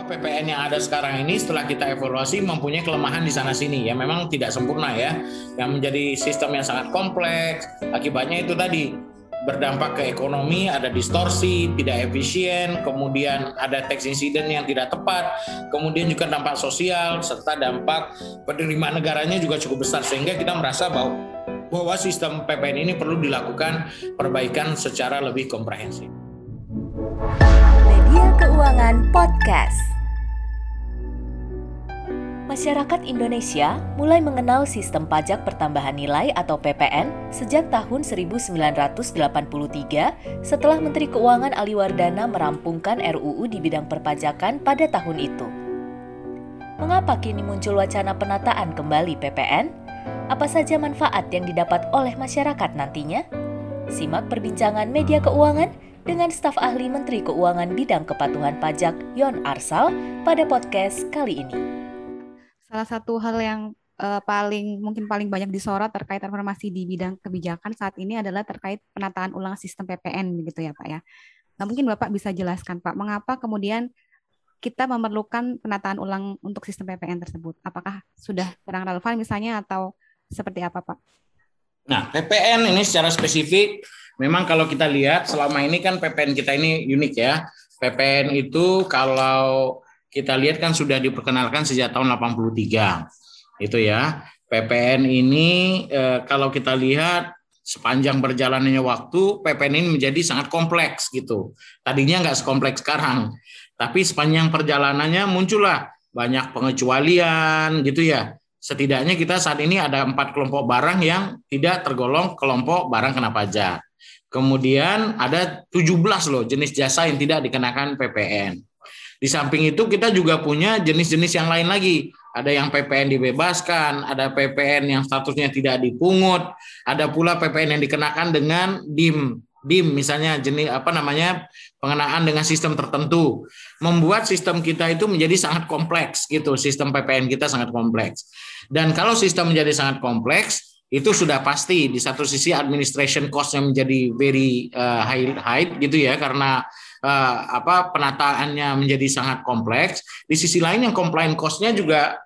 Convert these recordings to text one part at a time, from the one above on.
bahwa PPN yang ada sekarang ini setelah kita evaluasi mempunyai kelemahan di sana sini. Ya memang tidak sempurna ya. Yang menjadi sistem yang sangat kompleks. Akibatnya itu tadi berdampak ke ekonomi, ada distorsi, tidak efisien, kemudian ada tax incident yang tidak tepat, kemudian juga dampak sosial serta dampak penerimaan negaranya juga cukup besar. Sehingga kita merasa bahwa bahwa sistem PPN ini perlu dilakukan perbaikan secara lebih komprehensif. Keuangan Podcast. Masyarakat Indonesia mulai mengenal sistem pajak pertambahan nilai atau PPN sejak tahun 1983 setelah Menteri Keuangan Ali Wardana merampungkan RUU di bidang perpajakan pada tahun itu. Mengapa kini muncul wacana penataan kembali PPN? Apa saja manfaat yang didapat oleh masyarakat nantinya? Simak perbincangan media keuangan dengan staf ahli Menteri Keuangan bidang kepatuhan pajak Yon Arsal pada podcast kali ini. Salah satu hal yang uh, paling mungkin paling banyak disorot terkait informasi di bidang kebijakan saat ini adalah terkait penataan ulang sistem PPN begitu ya Pak ya. Nah, mungkin Bapak bisa jelaskan Pak, mengapa kemudian kita memerlukan penataan ulang untuk sistem PPN tersebut? Apakah sudah kurang relevan misalnya atau seperti apa Pak? Nah, PPN ini secara spesifik memang kalau kita lihat selama ini kan PPN kita ini unik ya. PPN itu kalau kita lihat kan sudah diperkenalkan sejak tahun 83. Itu ya. PPN ini eh, kalau kita lihat sepanjang berjalannya waktu PPN ini menjadi sangat kompleks gitu. Tadinya nggak sekompleks sekarang, tapi sepanjang perjalanannya muncullah banyak pengecualian gitu ya. Setidaknya kita saat ini ada empat kelompok barang yang tidak tergolong kelompok barang kena pajak. Kemudian ada 17 loh jenis jasa yang tidak dikenakan PPN. Di samping itu kita juga punya jenis-jenis yang lain lagi. Ada yang PPN dibebaskan, ada PPN yang statusnya tidak dipungut, ada pula PPN yang dikenakan dengan DIM. DIM misalnya jenis apa namanya pengenaan dengan sistem tertentu membuat sistem kita itu menjadi sangat kompleks gitu sistem PPN kita sangat kompleks dan kalau sistem menjadi sangat kompleks itu sudah pasti di satu sisi administration cost-nya menjadi very uh, high high gitu ya karena uh, apa penataannya menjadi sangat kompleks. Di sisi lain yang compliance cost-nya juga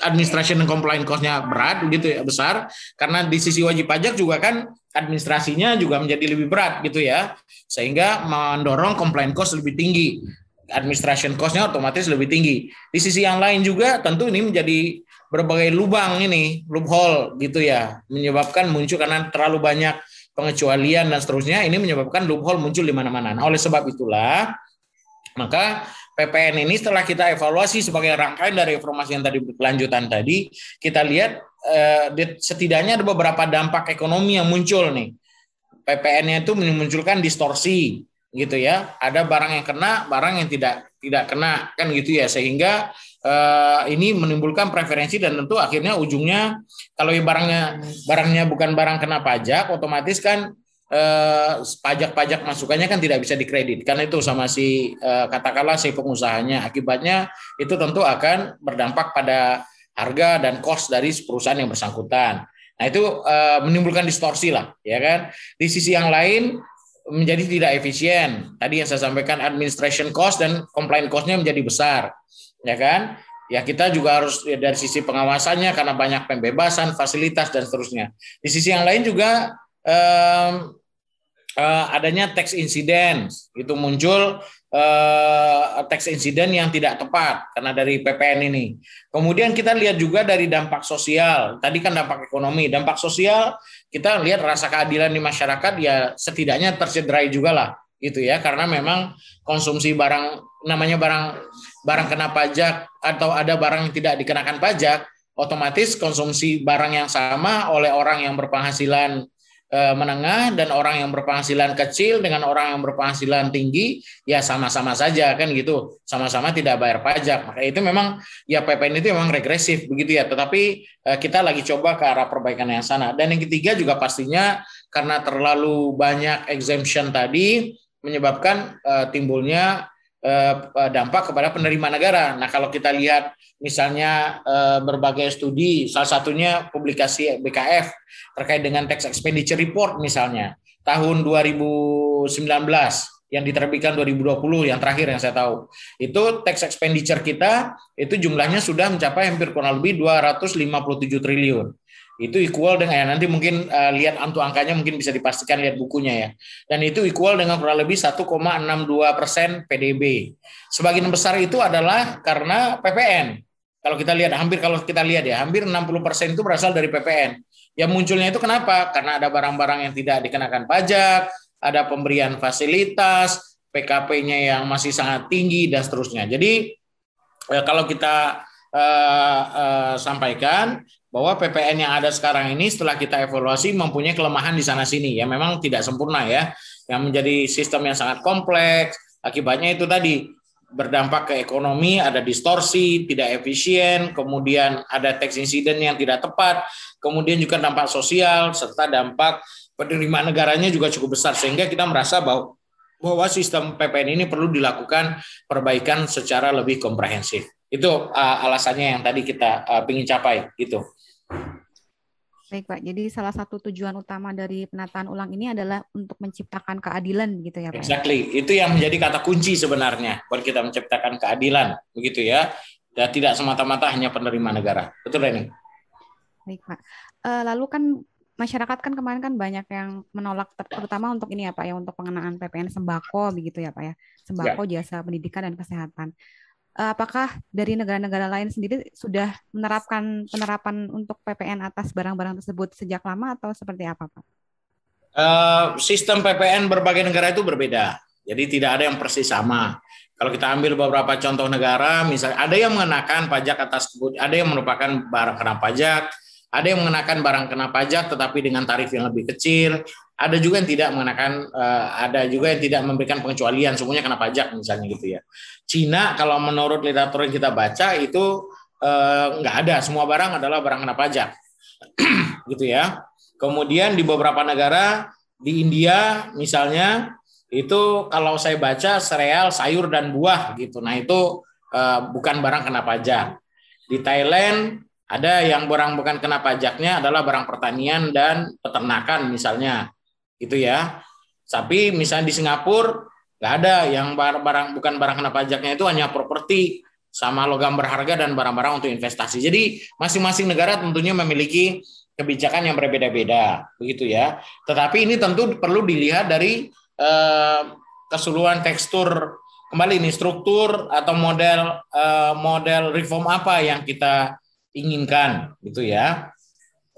administration dan compliance cost-nya berat gitu ya besar. Karena di sisi wajib pajak juga kan administrasinya juga menjadi lebih berat gitu ya. Sehingga mendorong compliance cost lebih tinggi. Administration cost-nya otomatis lebih tinggi. Di sisi yang lain juga tentu ini menjadi berbagai lubang ini loophole gitu ya menyebabkan muncul karena terlalu banyak pengecualian dan seterusnya ini menyebabkan loophole muncul di mana-mana. Nah, oleh sebab itulah maka PPN ini setelah kita evaluasi sebagai rangkaian dari informasi yang tadi berkelanjutan tadi, kita lihat eh, setidaknya ada beberapa dampak ekonomi yang muncul nih. PPN-nya itu memunculkan distorsi gitu ya. Ada barang yang kena, barang yang tidak tidak kena kan gitu ya sehingga uh, ini menimbulkan preferensi dan tentu akhirnya ujungnya kalau barangnya barangnya bukan barang kena pajak otomatis kan uh, pajak-pajak masukannya kan tidak bisa dikredit karena itu sama si uh, katakanlah si pengusahanya akibatnya itu tentu akan berdampak pada harga dan cost dari perusahaan yang bersangkutan. Nah itu uh, menimbulkan distorsi lah, ya kan. Di sisi yang lain menjadi tidak efisien. Tadi yang saya sampaikan administration cost dan compliance cost-nya menjadi besar, ya kan? Ya kita juga harus ya, dari sisi pengawasannya karena banyak pembebasan, fasilitas dan seterusnya. Di sisi yang lain juga um, uh, adanya tax incident itu muncul uh, tax incident yang tidak tepat karena dari PPN ini. Kemudian kita lihat juga dari dampak sosial. Tadi kan dampak ekonomi, dampak sosial kita lihat rasa keadilan di masyarakat ya setidaknya tercederai juga lah gitu ya. Karena memang konsumsi barang namanya barang barang kena pajak atau ada barang yang tidak dikenakan pajak otomatis konsumsi barang yang sama oleh orang yang berpenghasilan Eh, menengah dan orang yang berpenghasilan kecil dengan orang yang berpenghasilan tinggi ya sama-sama saja kan gitu. Sama-sama tidak bayar pajak. Maka itu memang ya PPN itu memang regresif begitu ya. Tetapi eh, kita lagi coba ke arah perbaikan yang sana. Dan yang ketiga juga pastinya karena terlalu banyak exemption tadi menyebabkan uh, timbulnya uh, dampak kepada penerima negara. Nah, kalau kita lihat misalnya uh, berbagai studi, salah satunya publikasi BKF terkait dengan tax expenditure report misalnya tahun 2019 yang diterbitkan 2020 yang terakhir yang saya tahu. Itu tax expenditure kita itu jumlahnya sudah mencapai hampir kurang lebih 257 triliun. Itu equal dengan ya nanti mungkin uh, lihat antu angkanya mungkin bisa dipastikan lihat bukunya ya. Dan itu equal dengan kurang lebih 1,62 persen PDB. Sebagian besar itu adalah karena PPN. Kalau kita lihat hampir kalau kita lihat ya hampir 60 persen itu berasal dari PPN. Yang munculnya itu kenapa? Karena ada barang-barang yang tidak dikenakan pajak, ada pemberian fasilitas, PKP-nya yang masih sangat tinggi dan seterusnya. Jadi eh, kalau kita uh, uh, sampaikan bahwa PPN yang ada sekarang ini setelah kita evaluasi mempunyai kelemahan di sana sini. Ya memang tidak sempurna ya. Yang menjadi sistem yang sangat kompleks. Akibatnya itu tadi berdampak ke ekonomi ada distorsi tidak efisien kemudian ada tax incident yang tidak tepat kemudian juga dampak sosial serta dampak penerimaan negaranya juga cukup besar. Sehingga kita merasa bahwa bahwa sistem PPN ini perlu dilakukan perbaikan secara lebih komprehensif. Itu uh, alasannya yang tadi kita uh, ingin capai. Gitu. Baik Pak, jadi salah satu tujuan utama dari penataan ulang ini adalah untuk menciptakan keadilan gitu ya Pak? Exactly, itu yang menjadi kata kunci sebenarnya buat kita menciptakan keadilan begitu ya, dan tidak semata-mata hanya penerima negara. Betul ini. Baik Pak, uh, lalu kan masyarakat kan kemarin kan banyak yang menolak terutama untuk ini ya Pak ya untuk pengenaan PPN sembako begitu ya Pak ya sembako ya. jasa pendidikan dan kesehatan eh, apakah dari negara-negara lain sendiri sudah menerapkan penerapan untuk PPN atas barang-barang tersebut sejak lama atau seperti apa Pak? Uh, sistem PPN berbagai negara itu berbeda, jadi tidak ada yang persis sama. Kalau kita ambil beberapa contoh negara, misalnya ada yang mengenakan pajak atas, ada yang merupakan barang kena pajak, ada yang mengenakan barang kena pajak tetapi dengan tarif yang lebih kecil. Ada juga yang tidak mengenakan, uh, ada juga yang tidak memberikan pengecualian, semuanya kena pajak misalnya gitu ya. Cina kalau menurut literatur yang kita baca itu uh, nggak ada, semua barang adalah barang kena pajak, gitu ya. Kemudian di beberapa negara di India misalnya itu kalau saya baca sereal, sayur dan buah gitu. Nah itu uh, bukan barang kena pajak. Di Thailand ada yang barang bukan kena pajaknya adalah barang pertanian dan peternakan misalnya. Itu ya. Tapi misalnya di Singapura nggak ada yang barang bukan barang kena pajaknya itu hanya properti sama logam berharga dan barang-barang untuk investasi. Jadi masing-masing negara tentunya memiliki kebijakan yang berbeda-beda, begitu ya. Tetapi ini tentu perlu dilihat dari eh, keseluruhan tekstur kembali ini struktur atau model eh, model reform apa yang kita inginkan gitu ya.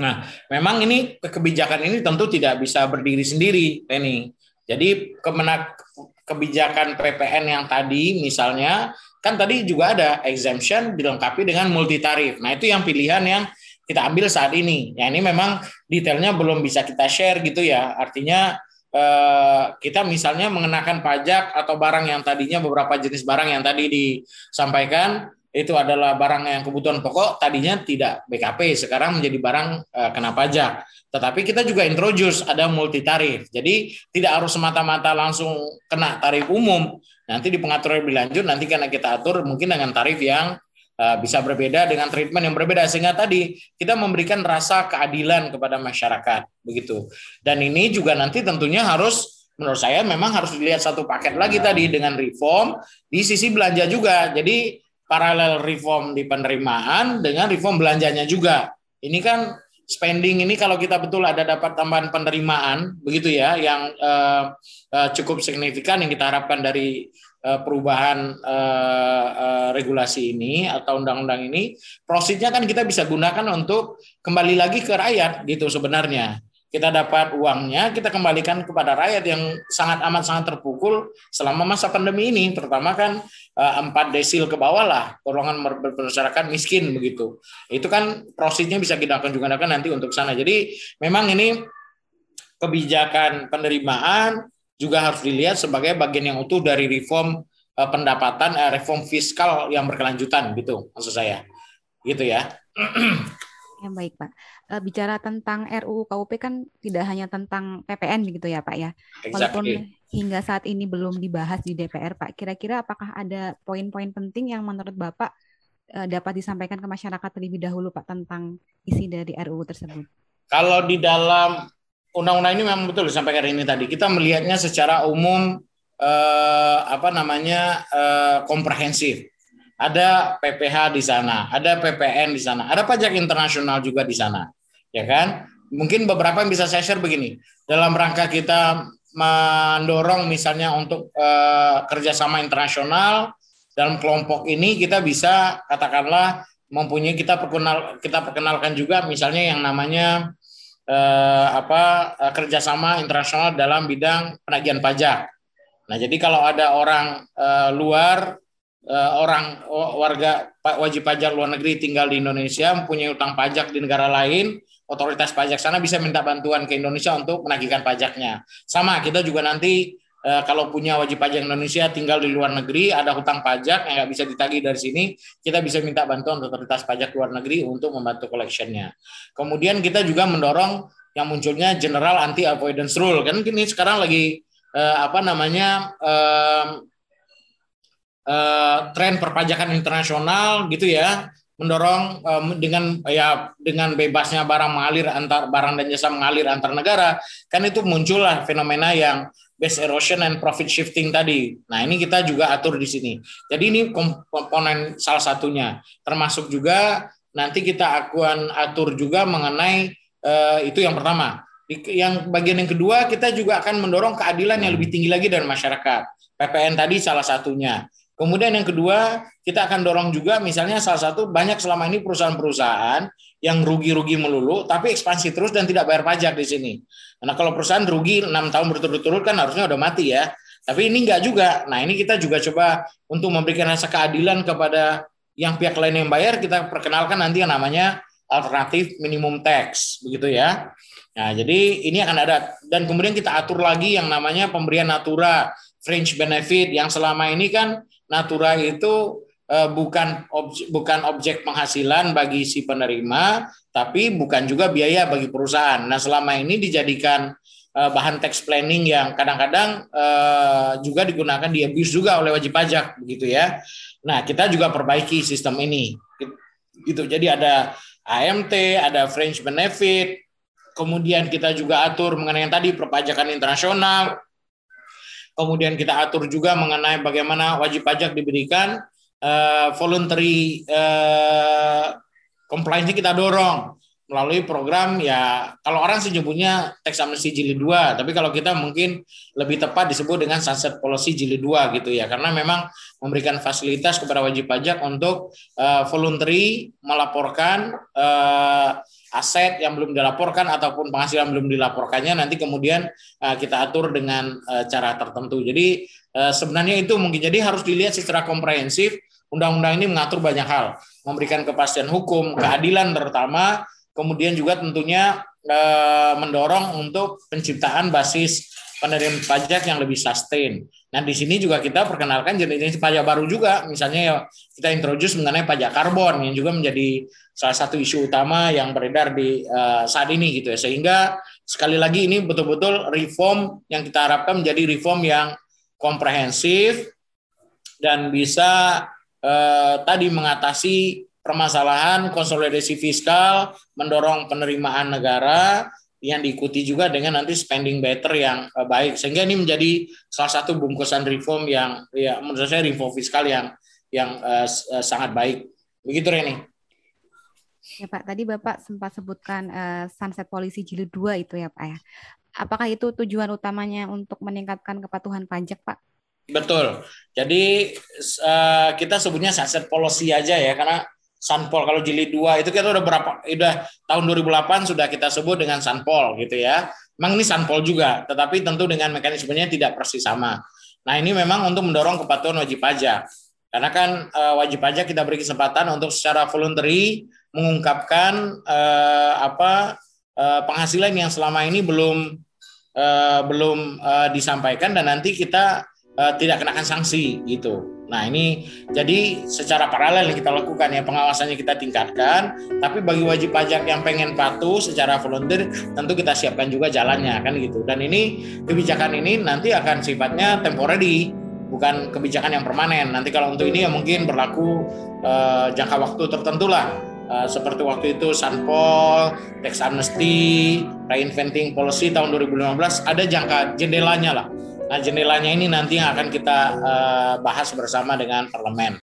Nah, memang ini kebijakan ini tentu tidak bisa berdiri sendiri, Penny. Jadi kemenak kebijakan PPN yang tadi misalnya kan tadi juga ada exemption dilengkapi dengan multi tarif. Nah, itu yang pilihan yang kita ambil saat ini. Ya ini memang detailnya belum bisa kita share gitu ya. Artinya eh, kita misalnya mengenakan pajak atau barang yang tadinya beberapa jenis barang yang tadi disampaikan itu adalah barang yang kebutuhan pokok tadinya tidak BKP sekarang menjadi barang uh, kena pajak. Tetapi kita juga introduce ada multi tarif jadi tidak harus semata-mata langsung kena tarif umum. Nanti di pengaturan lebih lanjut nanti karena kita atur mungkin dengan tarif yang uh, bisa berbeda dengan treatment yang berbeda. Sehingga tadi kita memberikan rasa keadilan kepada masyarakat begitu. Dan ini juga nanti tentunya harus menurut saya memang harus dilihat satu paket lagi tadi dengan reform di sisi belanja juga. Jadi paralel reform di penerimaan dengan reform belanjanya juga. Ini kan spending ini kalau kita betul ada dapat tambahan penerimaan begitu ya yang uh, uh, cukup signifikan yang kita harapkan dari uh, perubahan uh, uh, regulasi ini atau undang-undang ini, prosesnya kan kita bisa gunakan untuk kembali lagi ke rakyat gitu sebenarnya kita dapat uangnya, kita kembalikan kepada rakyat yang sangat amat sangat terpukul selama masa pandemi ini, terutama kan eh, empat desil ke bawah lah, golongan masyarakat miskin begitu. Itu kan prosesnya bisa kita gunakan nanti untuk sana. Jadi memang ini kebijakan penerimaan juga harus dilihat sebagai bagian yang utuh dari reform eh, pendapatan, eh, reform fiskal yang berkelanjutan gitu, maksud saya, gitu ya. Ya baik Pak. Eh, bicara tentang RUU KUP kan tidak hanya tentang PPN begitu ya Pak ya. Exactly. Walaupun hingga saat ini belum dibahas di DPR Pak, kira-kira apakah ada poin-poin penting yang menurut Bapak eh, dapat disampaikan ke masyarakat terlebih dahulu Pak tentang isi dari RUU tersebut? Kalau di dalam undang-undang ini memang betul disampaikan ini tadi, kita melihatnya secara umum eh, apa namanya eh, komprehensif. Ada PPH di sana, ada PPN di sana, ada pajak internasional juga di sana, ya kan? Mungkin beberapa yang bisa saya share begini. Dalam rangka kita mendorong misalnya untuk eh, kerjasama internasional dalam kelompok ini kita bisa katakanlah mempunyai kita perkenal kita perkenalkan juga misalnya yang namanya eh, apa eh, kerjasama internasional dalam bidang penagihan pajak. Nah, jadi kalau ada orang luar orang warga wajib pajak luar negeri tinggal di Indonesia mempunyai utang pajak di negara lain, otoritas pajak sana bisa minta bantuan ke Indonesia untuk menagihkan pajaknya. Sama, kita juga nanti eh, kalau punya wajib pajak Indonesia tinggal di luar negeri ada hutang pajak yang nggak bisa ditagih dari sini kita bisa minta bantuan otoritas pajak luar negeri untuk membantu collectionnya kemudian kita juga mendorong yang munculnya general anti avoidance rule kan ini sekarang lagi eh, apa namanya eh, eh, tren perpajakan internasional gitu ya mendorong um, dengan ya dengan bebasnya barang mengalir antar barang dan jasa mengalir antar negara kan itu muncullah fenomena yang base erosion and profit shifting tadi. Nah, ini kita juga atur di sini. Jadi ini komponen salah satunya. Termasuk juga nanti kita akan atur juga mengenai uh, itu yang pertama. Yang bagian yang kedua kita juga akan mendorong keadilan yang lebih tinggi lagi dari masyarakat. PPN tadi salah satunya. Kemudian yang kedua, kita akan dorong juga misalnya salah satu banyak selama ini perusahaan-perusahaan yang rugi-rugi melulu tapi ekspansi terus dan tidak bayar pajak di sini. Nah, kalau perusahaan rugi enam tahun berturut-turut kan harusnya udah mati ya. Tapi ini enggak juga. Nah, ini kita juga coba untuk memberikan rasa keadilan kepada yang pihak lain yang bayar, kita perkenalkan nanti yang namanya alternatif minimum tax, begitu ya. Nah, jadi ini akan ada dan kemudian kita atur lagi yang namanya pemberian natura fringe benefit yang selama ini kan natura itu uh, bukan objek, bukan objek penghasilan bagi si penerima, tapi bukan juga biaya bagi perusahaan. Nah, selama ini dijadikan uh, bahan tax planning yang kadang-kadang uh, juga digunakan di abuse juga oleh wajib pajak, begitu ya. Nah, kita juga perbaiki sistem ini. Gitu. Jadi ada AMT, ada fringe benefit, kemudian kita juga atur mengenai yang tadi perpajakan internasional, kemudian kita atur juga mengenai bagaimana wajib pajak diberikan uh, voluntary uh, compliance kita dorong melalui program. Ya kalau orang sih tax amnesty jilid 2 tapi kalau kita mungkin lebih tepat disebut dengan sunset policy jilid 2 gitu ya. Karena memang memberikan fasilitas kepada wajib pajak untuk uh, voluntary melaporkan uh, aset yang belum dilaporkan ataupun penghasilan belum dilaporkannya nanti kemudian uh, kita atur dengan uh, cara tertentu. Jadi uh, sebenarnya itu mungkin. Jadi harus dilihat secara komprehensif. Undang-undang ini mengatur banyak hal, memberikan kepastian hukum, keadilan terutama, kemudian juga tentunya e, mendorong untuk penciptaan basis penerima pajak yang lebih sustain. Nah, di sini juga kita perkenalkan jenis-jenis pajak baru juga, misalnya ya kita introduce mengenai pajak karbon yang juga menjadi salah satu isu utama yang beredar di uh, saat ini gitu ya. Sehingga sekali lagi ini betul-betul reform yang kita harapkan menjadi reform yang komprehensif dan bisa eh, tadi mengatasi permasalahan konsolidasi fiskal, mendorong penerimaan negara yang diikuti juga dengan nanti spending better yang eh, baik sehingga ini menjadi salah satu bungkusan reform yang ya menurut saya reform fiskal yang yang eh sangat baik begitu Reni. Ya Pak, tadi Bapak sempat sebutkan uh, sunset policy jilid 2 itu ya Pak ya. Apakah itu tujuan utamanya untuk meningkatkan kepatuhan pajak Pak? Betul. Jadi uh, kita sebutnya sunset policy aja ya karena Sunpol kalau jilid 2 itu kita udah berapa udah tahun 2008 sudah kita sebut dengan Sunpol gitu ya. Memang ini Sunpol juga, tetapi tentu dengan mekanismenya tidak persis sama. Nah, ini memang untuk mendorong kepatuhan wajib pajak. Karena kan uh, wajib pajak kita beri kesempatan untuk secara voluntary mengungkapkan uh, apa uh, penghasilan yang selama ini belum uh, belum uh, disampaikan dan nanti kita uh, tidak kenakan sanksi gitu. Nah ini jadi secara paralel yang kita lakukan ya pengawasannya kita tingkatkan, tapi bagi wajib pajak yang pengen patuh secara volunteer tentu kita siapkan juga jalannya kan gitu. Dan ini kebijakan ini nanti akan sifatnya temporary, bukan kebijakan yang permanen. Nanti kalau untuk ini ya mungkin berlaku uh, jangka waktu tertentu lah. Uh, seperti waktu itu Sanpol, tax amnesty, reinventing policy tahun 2015 ada jangka jendelanya lah Nah, jendelanya ini nanti akan kita uh, bahas bersama dengan parlemen.